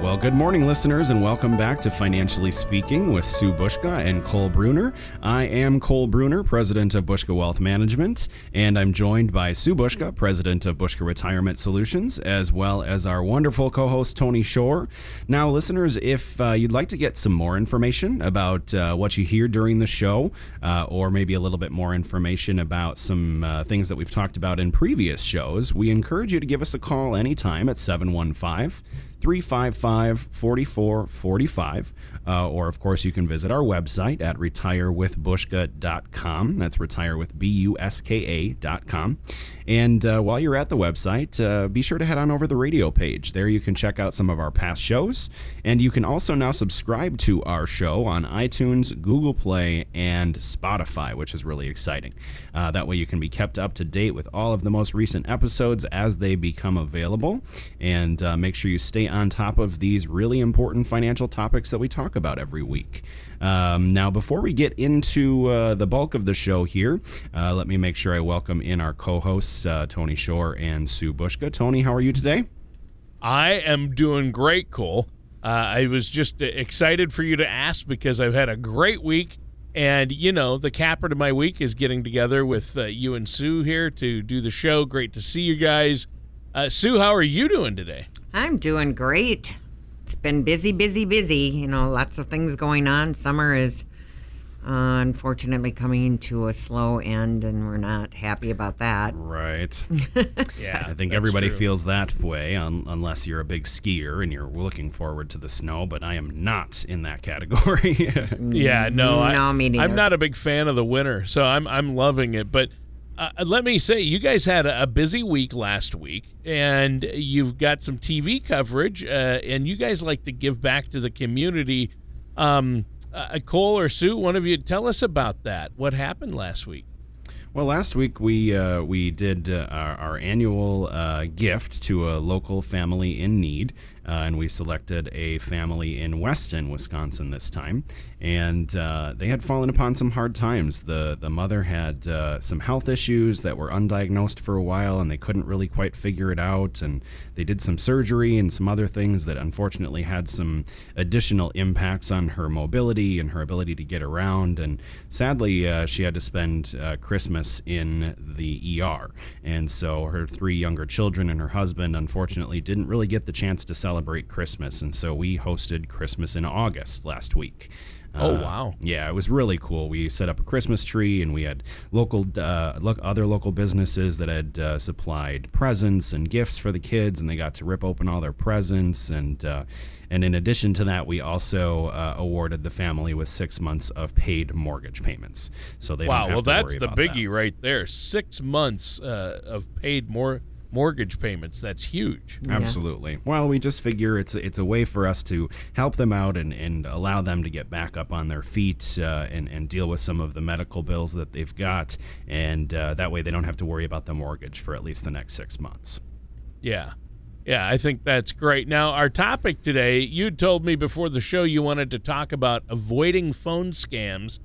Well, good morning, listeners, and welcome back to Financially Speaking with Sue Bushka and Cole Bruner. I am Cole Bruner, president of Bushka Wealth Management, and I'm joined by Sue Bushka, president of Bushka Retirement Solutions, as well as our wonderful co host, Tony Shore. Now, listeners, if uh, you'd like to get some more information about uh, what you hear during the show, uh, or maybe a little bit more information about some uh, things that we've talked about in previous shows, we encourage you to give us a call anytime at 715 355 4445. Uh, or, of course, you can visit our website at retirewithbushka.com. That's retire with B U S K A.com. And uh, while you're at the website, uh, be sure to head on over to the radio page. There you can check out some of our past shows. And you can also now subscribe to our show on iTunes, Google Play, and Spotify, which is really exciting. Uh, that way you can be kept up to date with all of the most recent episodes as they become available. And uh, make sure you stay on top of these really important financial topics that we talk about every week. Um, now, before we get into uh, the bulk of the show here, uh, let me make sure I welcome in our co hosts, uh, Tony Shore and Sue Bushka. Tony, how are you today? I am doing great, Cole. Uh, I was just excited for you to ask because I've had a great week. And, you know, the capper to my week is getting together with uh, you and Sue here to do the show. Great to see you guys. Uh, Sue, how are you doing today? I'm doing great it's been busy, busy, busy. You know, lots of things going on. Summer is uh, unfortunately coming to a slow end, and we're not happy about that. Right. yeah. I think everybody true. feels that way, un- unless you're a big skier and you're looking forward to the snow. But I am not in that category. yeah. No. I, no, me neither. I'm not a big fan of the winter, so I'm I'm loving it. But uh, let me say, you guys had a, busy week last week, and you've got some TV coverage, uh, and you guys like to give back to the community. Um, uh, Cole or Sue, one of you, tell us about that. What happened last week? Well, last week we uh, we did uh, our, our, annual uh, gift to a local family in need, uh, and we selected a family in Weston, Wisconsin this time and uh, they had fallen upon some hard times. the The mother had uh, some health issues that were undiagnosed for a while, and they couldn't really quite figure it out. And they did some surgery and some other things that unfortunately had some additional impacts on her mobility and her ability to get around. And sadly, uh, she had to spend uh, Christmas in the ER. And so her three younger children and her husband, unfortunately, didn't really get the chance to celebrate Christmas. And so we hosted Christmas in August last week. Oh uh, wow! Yeah, it was really cool. We set up a Christmas tree, and we had local, uh, lo- other local businesses that had uh, supplied presents and gifts for the kids, and they got to rip open all their presents. And uh, and in addition to that, we also uh, awarded the family with six months of paid mortgage payments. So they wow. well, that's the biggie that. right there. Six months uh, of paid more mortgage payments. That's huge. Yeah. Absolutely. Well, we just figure it's it's a way for us to help them out and, and allow them to get back up on their feet uh, and, and deal with some of the medical bills that they've got. And uh, that way they don't have to worry about the mortgage for at least the next six months. Yeah. Yeah, I think that's great. Now, our topic today, you told me before the show you wanted to talk about avoiding phone scams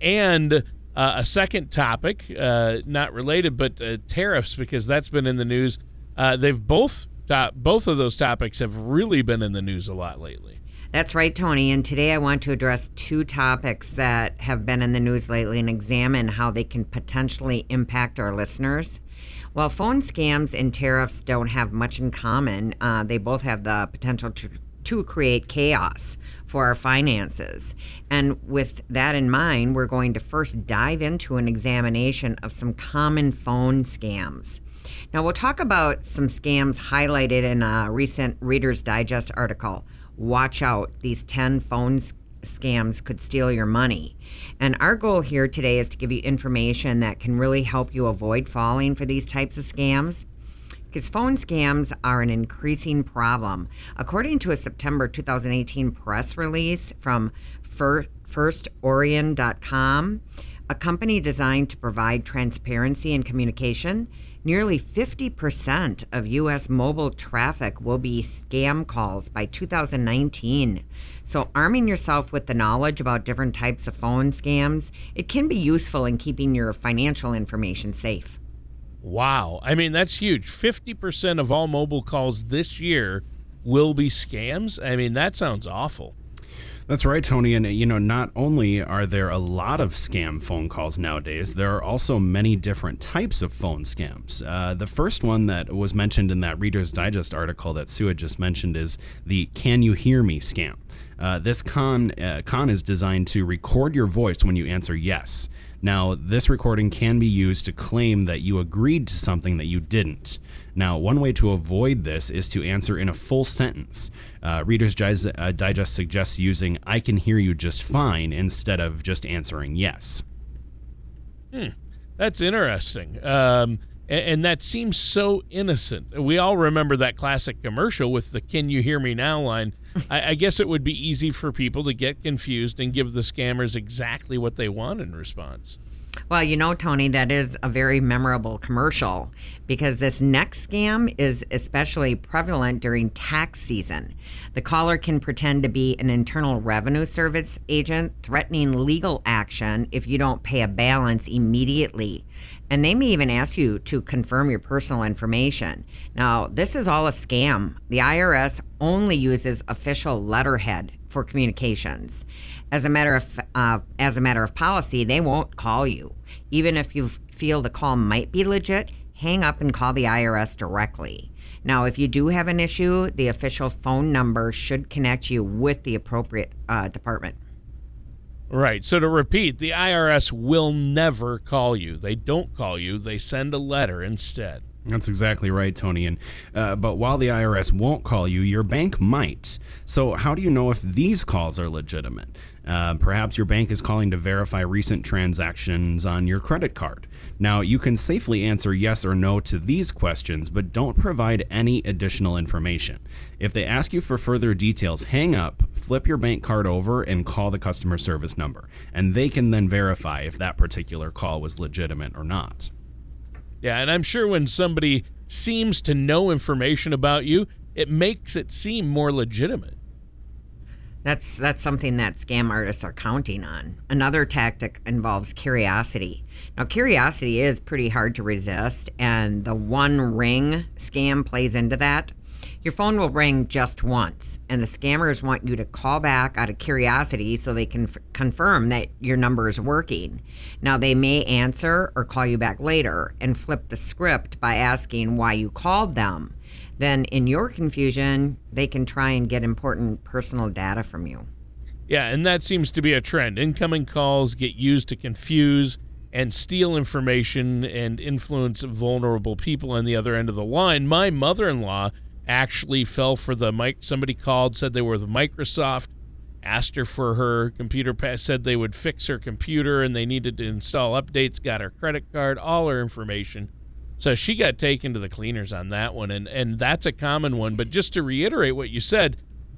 and uh, a second topic, uh, not related, but uh, tariffs, because that's been in the news. Uh, they've both top, both of those topics have really been in the news a lot lately. That's right, Tony. And today I want to address two topics that have been in the news lately and examine how they can potentially impact our listeners. While phone scams and tariffs don't have much in common, uh, they both have the potential to, to create chaos for our finances. And with that in mind, we're going to first dive into an examination of some common phone scams. Now, we'll talk about some scams highlighted in a recent Reader's Digest article. Watch out, these 10 phone scams could steal your money. And our goal here today is to give you information that can really help you avoid falling for these types of scams. Because phone scams are an increasing problem. According to a September 2018 press release from FirstOrion.com, a company designed to provide transparency and communication, nearly 50% of U.S. mobile traffic will be scam calls by 2019. So, arming yourself with the knowledge about different types of phone scams, it can be useful in keeping your financial information safe. Wow. I mean, that's huge. 50% of all mobile calls this year will be scams. I mean, that sounds awful. That's right, Tony. And, you know, not only are there a lot of scam phone calls nowadays, there are also many different types of phone scams. Uh, the first one that was mentioned in that Reader's Digest article that Sue had just mentioned is the Can You Hear Me scam. Uh, this con, uh, con is designed to record your voice when you answer yes. Now, this recording can be used to claim that you agreed to something that you didn't. Now, one way to avoid this is to answer in a full sentence. Uh, Reader's uh, Digest suggests using I can hear you just fine instead of just answering yes. Hmm. That's interesting. Um, and, and, that seems so innocent. We all remember that classic commercial with the Can You Hear Me Now line. I, I, guess it would be easy for people to get confused and give the scammers exactly what they want in response. Well, you know, Tony, that is a very memorable commercial because this next scam is especially prevalent during tax season. The caller can pretend to be an Internal Revenue Service agent threatening legal action if you don't pay a balance immediately. And they may even ask you to confirm your personal information. Now, this is all a scam. The IRS only uses official letterhead for communications. As a matter of uh, as a matter of policy, they won't call you, even if you feel the call might be legit. Hang up and call the IRS directly. Now, if you do have an issue, the official phone number should connect you with the appropriate uh, department. Right. So to repeat, the IRS will never call you. They don't call you. They send a letter instead. That's exactly right, Tony. And uh, but while the IRS won't call you, your bank might. So how do you know if these calls are legitimate? Uh, perhaps your bank is calling to verify recent transactions on your credit card. Now, you can safely answer yes or no to these questions, but don't provide any additional information. If they ask you for further details, hang up, flip your bank card over, and call the customer service number. And they can then verify if that particular call was legitimate or not. Yeah, and I'm sure when somebody seems to know information about you, it makes it seem more legitimate. That's that's something that scam artists are counting on. Another tactic involves curiosity. Now, curiosity is pretty hard to resist, and the one ring scam plays into that. Your phone will ring just once, and the scammers want you to call back out of curiosity so they can f- confirm that your number is working. Now, they may answer or call you back later and flip the script by asking why you called them. Then, in your confusion, they can try and get important personal data from you. Yeah, and that seems to be a trend. Incoming calls get used to confuse and steal information and influence vulnerable people on the other end of the line. My mother in law actually fell for the mic. Somebody called, said they were with Microsoft, asked her for her computer said they would fix her computer and they needed to install updates, got her credit card, all her information. So she got taken to the cleaners on that one, and, and that's a common one. But just to reiterate what you said,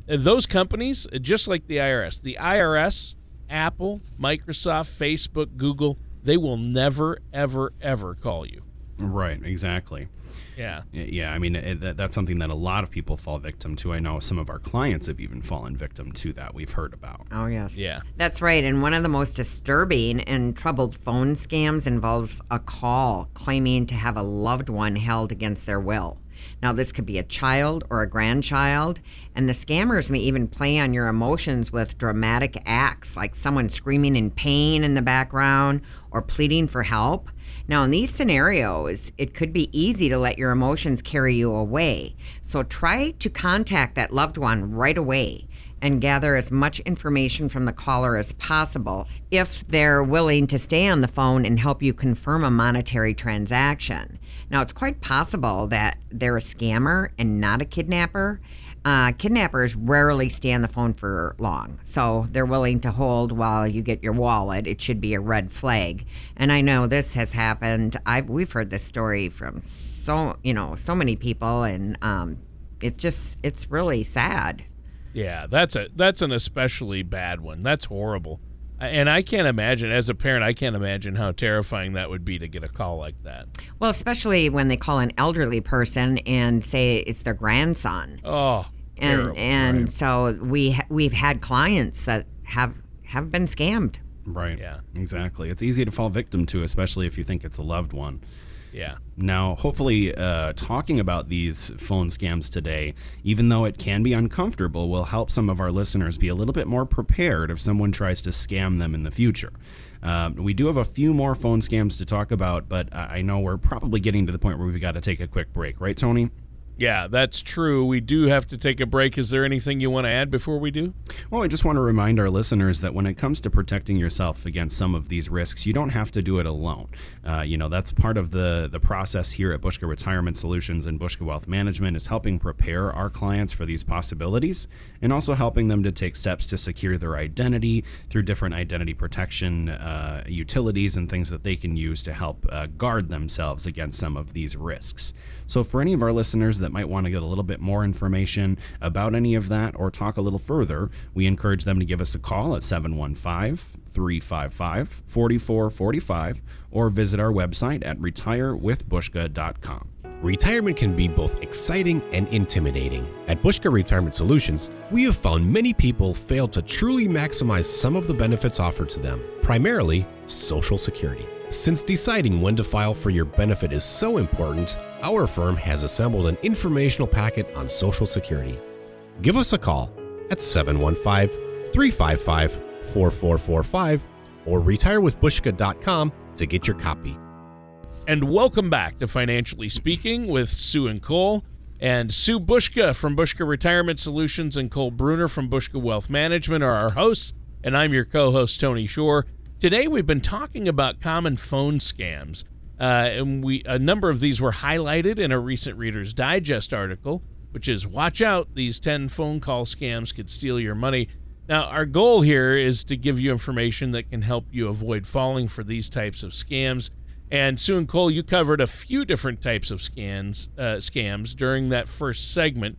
uh, those companies, uh, just like the IRS, the IRS, Apple, Microsoft, Facebook, Google, they will never, ever, ever call you. Right, exactly. Yeah. Yeah, I mean, it, that, that's something that a lot of people fall victim to. I know some of our clients have even fallen victim to that we've heard about. Oh, yes. Yeah. That's right. And one of the most disturbing and troubled phone scams involves a call claiming to have a loved one held against their will. Now, this could be a child or a grandchild, and the scammers may even play on your emotions with dramatic acts like someone screaming in pain in the background or pleading for help. Now, in these scenarios, it could be easy to let your emotions carry you away. So try to contact that loved one right away and gather as much information from the caller as possible if they're willing to stay on the phone and help you confirm a monetary transaction. Now, it's quite possible that they're a scammer and not a kidnapper. Uh, kidnappers rarely stay on the phone for long, so they're willing to hold while you get your wallet. It should be a red flag, and I know this has happened. I've we've heard this story from so you know so many people, and um, it's just it's really sad. Yeah, that's a that's an especially bad one. That's horrible. And I can't imagine, as a parent, I can't imagine how terrifying that would be to get a call like that. Well, especially when they call an elderly person and say it's their grandson. Oh, and terrible. and right. so we ha- we've had clients that have have been scammed. Right. Yeah. Exactly. It's easy to fall victim to, especially if you think it's a loved one. Yeah. Now, hopefully, uh, talking about these phone scams today, even though it can be uncomfortable, will help some of our listeners be a little bit more prepared if someone tries to scam them in the future. Um, we do have a few more phone scams to talk about, but I I know we're probably getting to the point where we've got to take a quick break, right, Tony? Yeah, that's true. We do have to take a break. Is there anything you want to add before we do? Well, I just want to remind our listeners that when it comes to protecting yourself against some of these risks, you don't have to do it alone. Uh, you know, that's part of the the process here at Bushka Retirement Solutions and Bushka Wealth Management is helping prepare our clients for these possibilities and also helping them to take steps to secure their identity through different identity protection uh, utilities and things that they can use to help uh, guard themselves against some of these risks. So, for any of our listeners that might want to get a little bit more information about any of that or talk a little further, we encourage them to give us a call at 715 355 4445 or visit our website at retirewithbushka.com. Retirement can be both exciting and intimidating. At Bushka Retirement Solutions, we have found many people fail to truly maximize some of the benefits offered to them, primarily Social Security. Since deciding when to file for your benefit is so important, our firm has assembled an informational packet on Social Security. Give us a call at 715 355 4445 or retirewithbushka.com to get your copy. And welcome back to Financially Speaking with Sue and Cole. And Sue Bushka from Bushka Retirement Solutions and Cole Bruner from Bushka Wealth Management are our hosts. And I'm your co host, Tony Shore. Today we've been talking about common phone scams. Uh, and we a number of these were highlighted in a recent Reader's Digest article, which is watch out, these 10 phone call scams could steal your money. Now, our goal here is to give you information that can help you avoid falling for these types of scams. And Sue and Cole, you covered a few different types of scans, uh, scams during that first segment,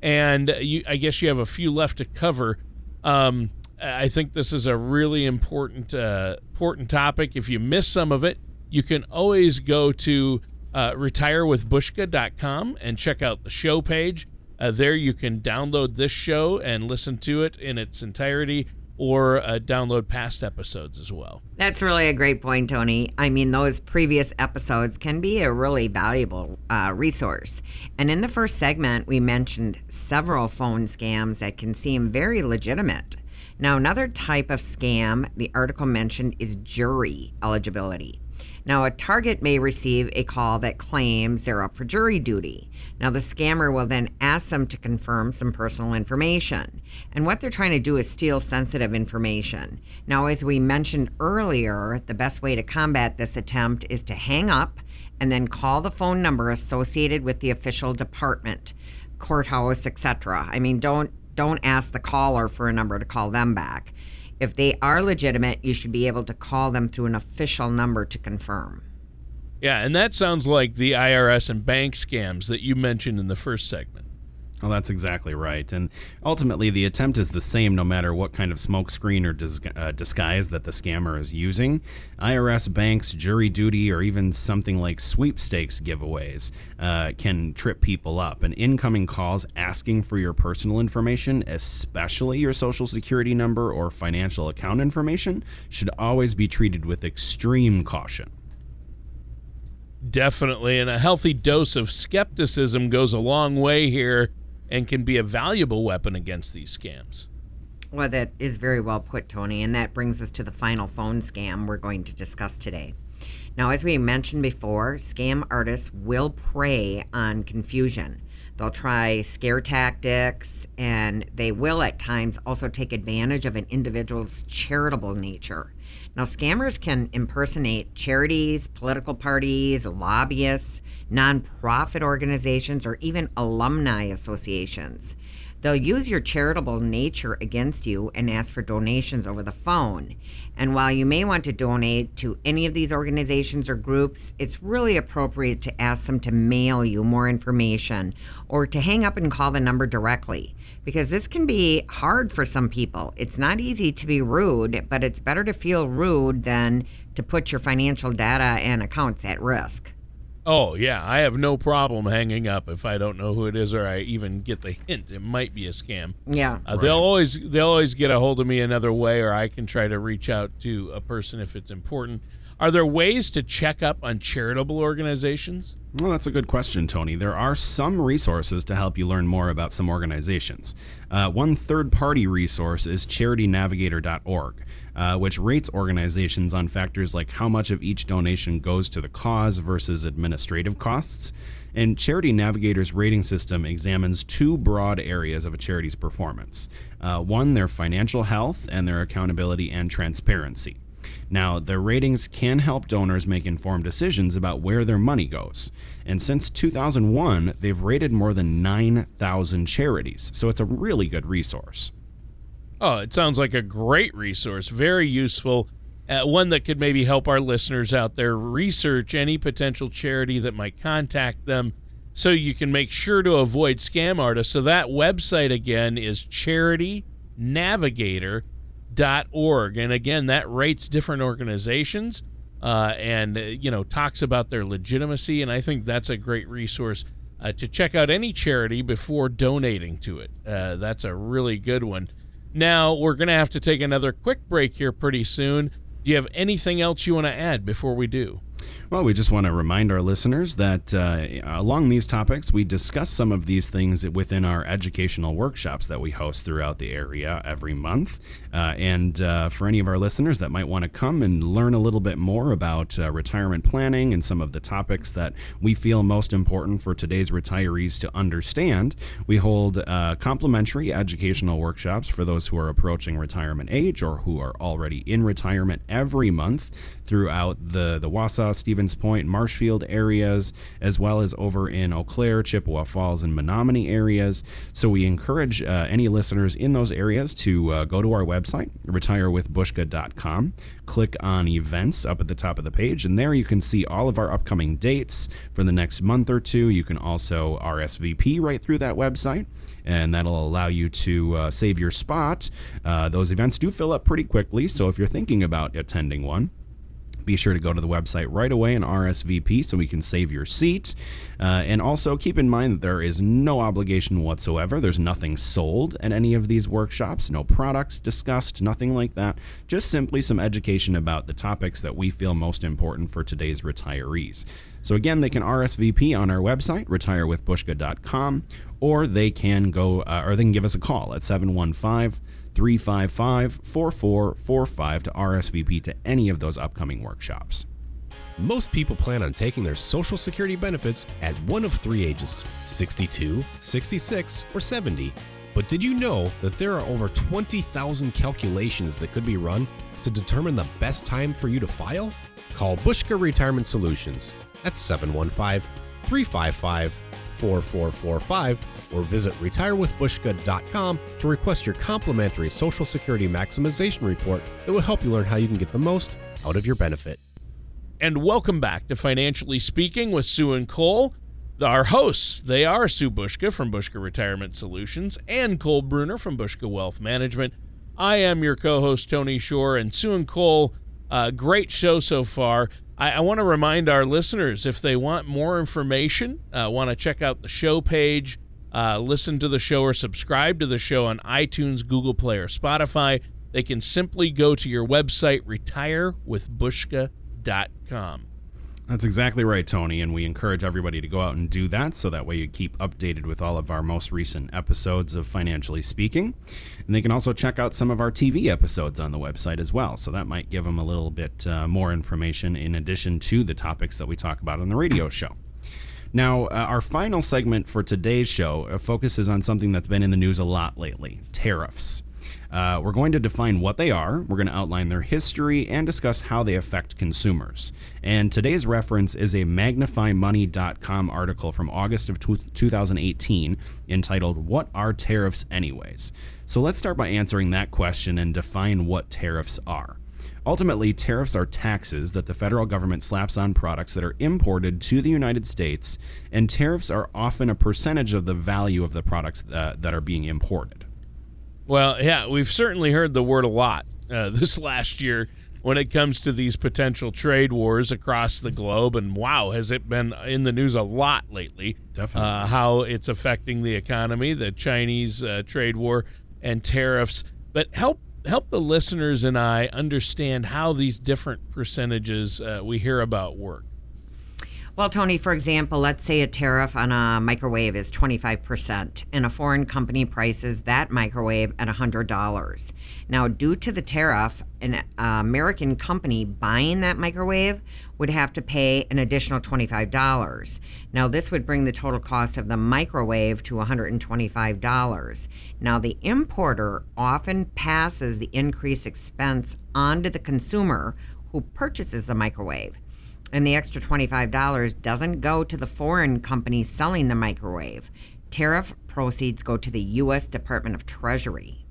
and you, I guess you have a few left to cover. Um, I think this is a really important, uh, important topic. If you miss some of it, you can always go to uh, retirewithbushka.com and check out the show page. Uh, there you can download this show and listen to it in its entirety or uh, download past episodes as well. That's really a great point, Tony. I mean, those previous episodes can be a really valuable uh, resource. And in the first segment, we mentioned several phone scams that can seem very legitimate. Now, another type of scam the article mentioned is jury eligibility. Now, a target may receive a call that claims they're up for jury duty. Now, the scammer will then ask them to confirm some personal information. And what they're trying to do is steal sensitive information. Now, as we mentioned earlier, the best way to combat this attempt is to hang up and then call the phone number associated with the official department, courthouse, etc. I mean, don't don't ask the caller for a number to call them back. If they are legitimate, you should be able to call them through an official number to confirm. Yeah, and that sounds like the IRS and bank scams that you mentioned in the first segment. Well, that's exactly right. And ultimately, the attempt is the same no matter what kind of smokescreen or dis- uh, disguise that the scammer is using. IRS, banks, jury duty, or even something like sweepstakes giveaways uh, can trip people up. And incoming calls asking for your personal information, especially your social security number or financial account information, should always be treated with extreme caution. Definitely, and a healthy dose of skepticism goes a long way here and can be a valuable weapon against these scams. Well, that is very well put, Tony. And that brings us to the final phone scam we're going to discuss today. Now, as we mentioned before, scam artists will prey on confusion. They'll try scare tactics, and they will at times also take advantage of an individual's charitable nature. Now, scammers can impersonate charities, political parties, lobbyists, nonprofit organizations, or even alumni associations. They'll use your charitable nature against you and ask for donations over the phone. And while you may want to donate to any of these organizations or groups, it's really appropriate to ask them to mail you more information or to hang up and call the number directly because this can be hard for some people. It's not easy to be rude, but it's better to feel rude than to put your financial data and accounts at risk. Oh, yeah. I have no problem hanging up if I don't know who it is or I even get the hint it might be a scam. Yeah. Uh, They'll always they'll always get a hold of me another way or I can try to reach out to a person if it's important. Are there ways to check up on charitable organizations? Well, that's a good question, Tony. There are some resources to help you learn more about some organizations. Uh, one third party resource is charitynavigator.org, uh, which rates organizations on factors like how much of each donation goes to the cause versus administrative costs. And Charity Navigator's rating system examines two broad areas of a charity's performance uh, one, their financial health, and their accountability and transparency. Now, their ratings can help donors make informed decisions about where their money goes. And since 2001, they've rated more than 9,000 charities, so it's a really good resource. Oh, it sounds like a great resource, very useful. Uh, one that could maybe help our listeners out there research any potential charity that might contact them so you can make sure to avoid scam artists. So that website again is charitynavigator.org. And again, that rates different organizations uh, and, uh, you know, talks about their legitimacy. And I think that's a great resource uh, to check out any charity before donating to it. Uh, that's a really good one. Now, we're going to have to take another quick break here pretty soon. Do you have anything else you want to add before we do? Well, we just want to remind our listeners that uh, along these topics, we discuss some of these things within our educational workshops that we host throughout the area every month. Uh, and uh, for any of our listeners that might want to come and learn a little bit more about uh, retirement planning and some of the topics that we feel most important for today's retirees to understand, we hold uh, complimentary educational workshops for those who are approaching retirement age or who are already in retirement every month throughout the, the Wausau, Stevens Point, Marshfield areas, as well as over in Eau Claire, Chippewa Falls, and Menomonie areas. So we encourage uh, any listeners in those areas to uh, go to our website, retirewithbushka.com, click on events up at the top of the page, and there you can see all of our upcoming dates for the next month or two. You can also RSVP right through that website and that'll allow you to uh, save your spot. Uh, those events do fill up pretty quickly, so if you're thinking about attending one, be sure to go to the website right away and RSVP so we can save your seat. Uh, and also keep in mind that there is no obligation whatsoever. There's nothing sold at any of these workshops, no products discussed, nothing like that. Just simply some education about the topics that we feel most important for today's retirees. So again, they can RSVP on our website, retirewithbushka.com, or they can go, uh, or they can give us a call at 715- 355 4445 to RSVP to any of those upcoming workshops. Most people plan on taking their Social Security benefits at one of three ages 62, 66, or 70. But did you know that there are over 20,000 calculations that could be run to determine the best time for you to file? Call Bushka Retirement Solutions at 715 355 4445 or visit retirewithbushka.com to request your complimentary Social Security maximization report that will help you learn how you can get the most out of your benefit. And welcome back to Financially Speaking with Sue and Cole. Our hosts, they are Sue Bushka from Bushka Retirement Solutions and Cole Bruner from Bushka Wealth Management. I am your co host, Tony Shore, and Sue and Cole, uh, great show so far. I, I want to remind our listeners if they want more information, uh, want to check out the show page, uh, listen to the show, or subscribe to the show on iTunes, Google Play, or Spotify, they can simply go to your website, retirewithbushka.com. That's exactly right, Tony, and we encourage everybody to go out and do that so that way you keep updated with all of our most recent episodes of Financially Speaking. And they can also check out some of our TV episodes on the website as well, so that might give them a little bit uh, more information in addition to the topics that we talk about on the radio show. Now, uh, our final segment for today's show uh, focuses on something that's been in the news a lot lately tariffs. Uh, we're going to define what they are, we're going to outline their history, and discuss how they affect consumers. And today's reference is a magnifymoney.com article from August of 2018 entitled, What Are Tariffs Anyways? So let's start by answering that question and define what tariffs are. Ultimately, tariffs are taxes that the federal government slaps on products that are imported to the United States, and tariffs are often a percentage of the value of the products uh, that are being imported. Well, yeah, we've certainly heard the word a lot uh, this last year when it comes to these potential trade wars across the globe. And wow, has it been in the news a lot lately? Definitely. Uh, how it's affecting the economy, the Chinese uh, trade war, and tariffs. But help help the listeners and I understand how these different percentages uh, we hear about work. Well, Tony, for example, let's say a tariff on a microwave is 25%, and a foreign company prices that microwave at $100. Now, due to the tariff, an uh, American company buying that microwave would have to pay an additional $25. Now, this would bring the total cost of the microwave to $125. Now, the importer often passes the increased expense onto the consumer who purchases the microwave and the extra $25 doesn't go to the foreign company selling the microwave. Tariff proceeds go to the U.S. Department of Treasury.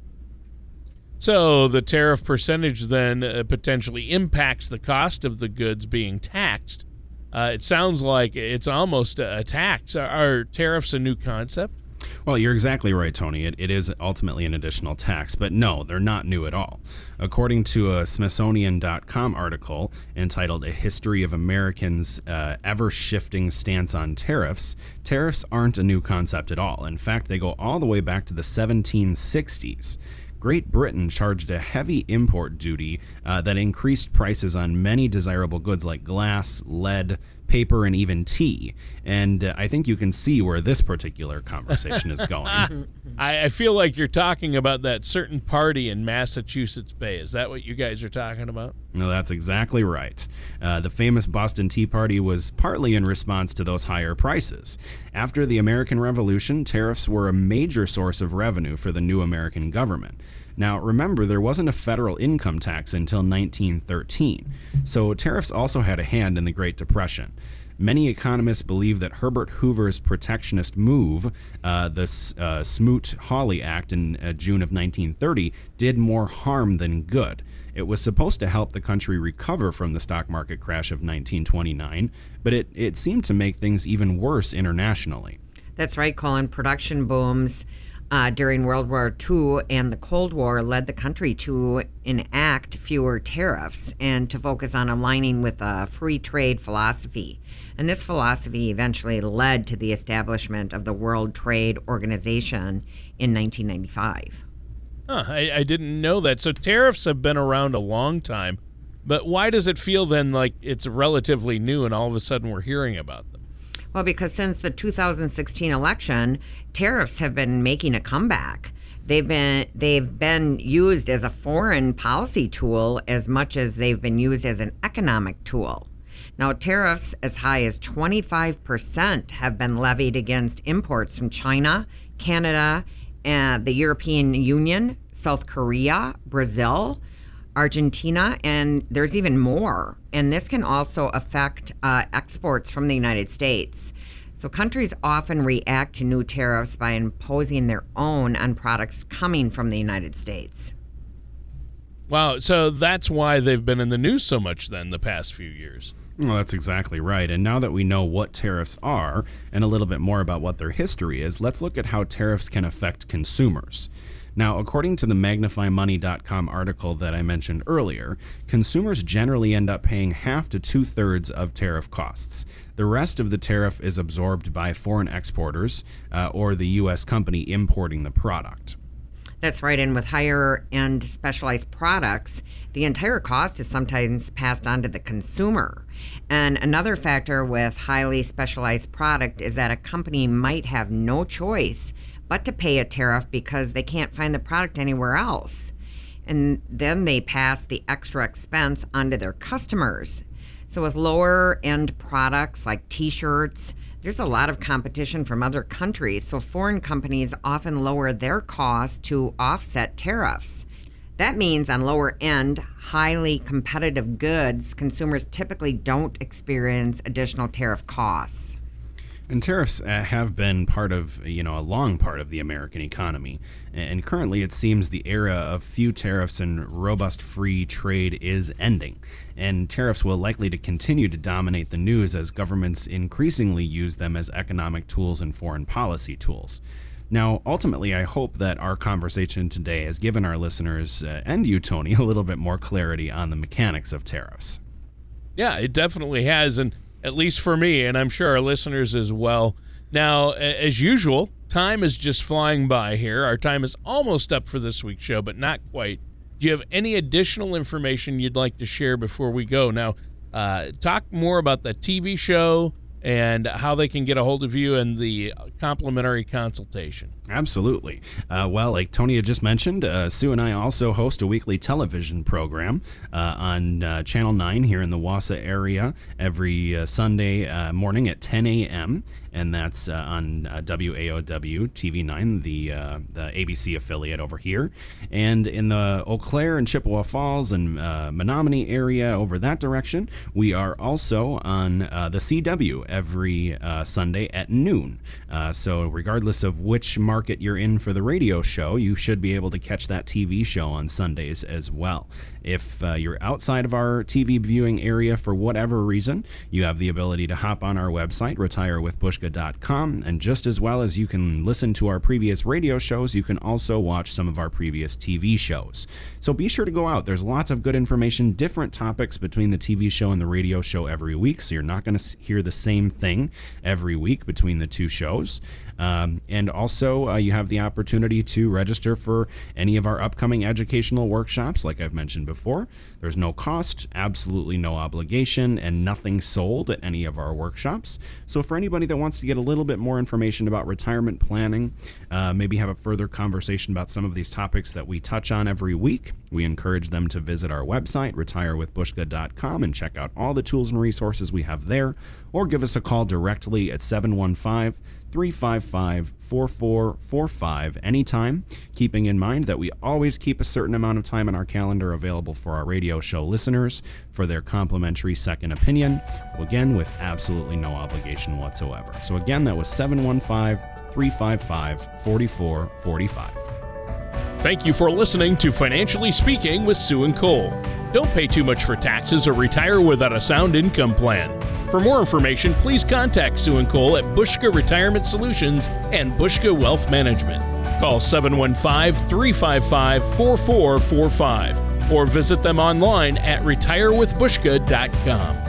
So the tariff percentage then uh, potentially impacts the cost of the goods being taxed. Uh, it sounds like it's almost a tax. Are tariffs a new concept? Well, you're exactly right, Tony. It, it is ultimately an additional tax, but no, they're not new at all. According to a Smithsonian.com article entitled A History of Americans' uh, Ever Shifting Stance on Tariffs, tariffs aren't a new concept at all. In fact, they go all the way back to the 1760s. Great Britain charged a heavy import duty uh, that increased prices on many desirable goods like glass, lead, paper, and even tea. And uh, I think you can see where this particular conversation is going. I, I, feel like you're talking about that certain party in Massachusetts Bay. Is that what you guys are talking about? No, that's exactly right. Uh, the famous Boston Tea Party was partly in response to those higher prices. After the American Revolution, tariffs were a major source of revenue for the new American government. Now, remember, there wasn't a federal income tax until 1913, so tariffs also had a hand in the Great Depression. Many economists believe that Herbert Hoover's protectionist move, uh, the uh, Smoot Hawley Act in uh, June of 1930, did more harm than good. It was supposed to help the country recover from the stock market crash of 1929, but it, it seemed to make things even worse internationally. That's right, Colin. Production booms uh, during World War II and the Cold War led the country to enact fewer tariffs and to focus on aligning with a free trade philosophy. And this philosophy eventually led to the establishment of the World Trade Organization in 1995. Huh, I, I didn't know that. So tariffs have been around a long time, but why does it feel then like it's relatively new and all of a sudden we're hearing about them? Well, because since the 2016 election, tariffs have been making a comeback. They've been they've been used as a foreign policy tool as much as they've been used as an economic tool. Now, tariffs as high as 25% have been levied against imports from China, Canada, and the European Union, South Korea, Brazil, Argentina, and there's even more. And this can also affect uh, exports from the United States. So countries often react to new tariffs by imposing their own on products coming from the United States. Wow, so that's why they've been in the news so much then the past few years. Well, that's exactly right. And now that we know what tariffs are and a little bit more about what their history is, let's look at how tariffs can affect consumers. Now, according to the MagnifyMoney.com article that I mentioned earlier, consumers generally end up paying half to two thirds of tariff costs. The rest of the tariff is absorbed by foreign exporters uh, or the U.S. company importing the product. That's right. And with higher end specialized products, the entire cost is sometimes passed on to the consumer. And another factor with highly specialized product is that a company might have no choice but to pay a tariff because they can't find the product anywhere else. And then they pass the extra expense onto their customers. So, with lower end products like t shirts, there's a lot of competition from other countries, so foreign companies often lower their costs to offset tariffs. That means on lower end, highly competitive goods, consumers typically don't experience additional tariff costs. And tariffs uh, have been part of, you know, a long part of the American economy. And currently, it seems the era of few tariffs and robust free trade is ending. And tariffs will likely to continue to dominate the news as governments increasingly use them as economic tools and foreign policy tools. Now, ultimately, I hope that our conversation today has given our listeners uh, and you, Tony, a little bit more clarity on the mechanics of tariffs. Yeah, it definitely has. And at least for me, and I'm sure our listeners as well. Now, as usual, time is just flying by here. Our time is almost up for this week's show, but not quite. Do you have any additional information you'd like to share before we go? Now, uh, talk more about the TV show, and how they can get a hold of you and the complimentary consultation. Absolutely. Uh, well, like Tony had just mentioned, uh, Sue and I also host a weekly television program uh, on uh, Channel 9 here in the Wausau area every uh, Sunday uh, morning at 10 a.m and that's on WAOW TV9, the uh, the ABC affiliate over here, and in the Eau Claire and Chippewa Falls and Menomonie area over that direction. We are also on the CW every uh, Sunday at noon. so regardless of which market you're in for the radio show, you should be able to catch that TV show on Sundays as well. If uh, you're outside of our TV viewing area for whatever reason, you have the ability to hop on our website, retirewithbushka.com, and just as well as you can listen to our previous radio shows, you can also watch some of our previous TV shows. So be sure to go out. There's lots of good information, different topics between the TV show and the radio show every week, so you're not going to hear the same thing every week between the two shows. Um, and also, uh, you have the opportunity to register for any of our upcoming educational workshops, like I've mentioned before. There's no cost, absolutely no obligation, and nothing sold at any of our workshops. So, for anybody that wants to get a little bit more information about retirement planning, uh, maybe have a further conversation about some of these topics that we touch on every week, we encourage them to visit our website, retirewithbushka.com, and check out all the tools and resources we have there, or give us a call directly at 715 355 4445 anytime, keeping in mind that we always keep a certain amount of time in our calendar available for our radio show listeners for their complimentary second opinion, again, with absolutely no obligation whatsoever. So, again, that was 715 355 4445. Thank you for listening to Financially Speaking with Sue and Cole. Don't pay too much for taxes or retire without a sound income plan. For more information, please contact Sue and Cole at Bushka Retirement Solutions and Bushka Wealth Management. Call 715 355 4445 or visit them online at retirewithbushka.com.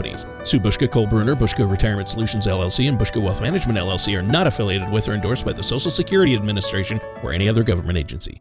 companies. Sue Bushka, Cole Bruner, Bushka Retirement Solutions LLC, and Bushka Wealth Management LLC are not affiliated with or endorsed by the Social Security Administration or any other government agency.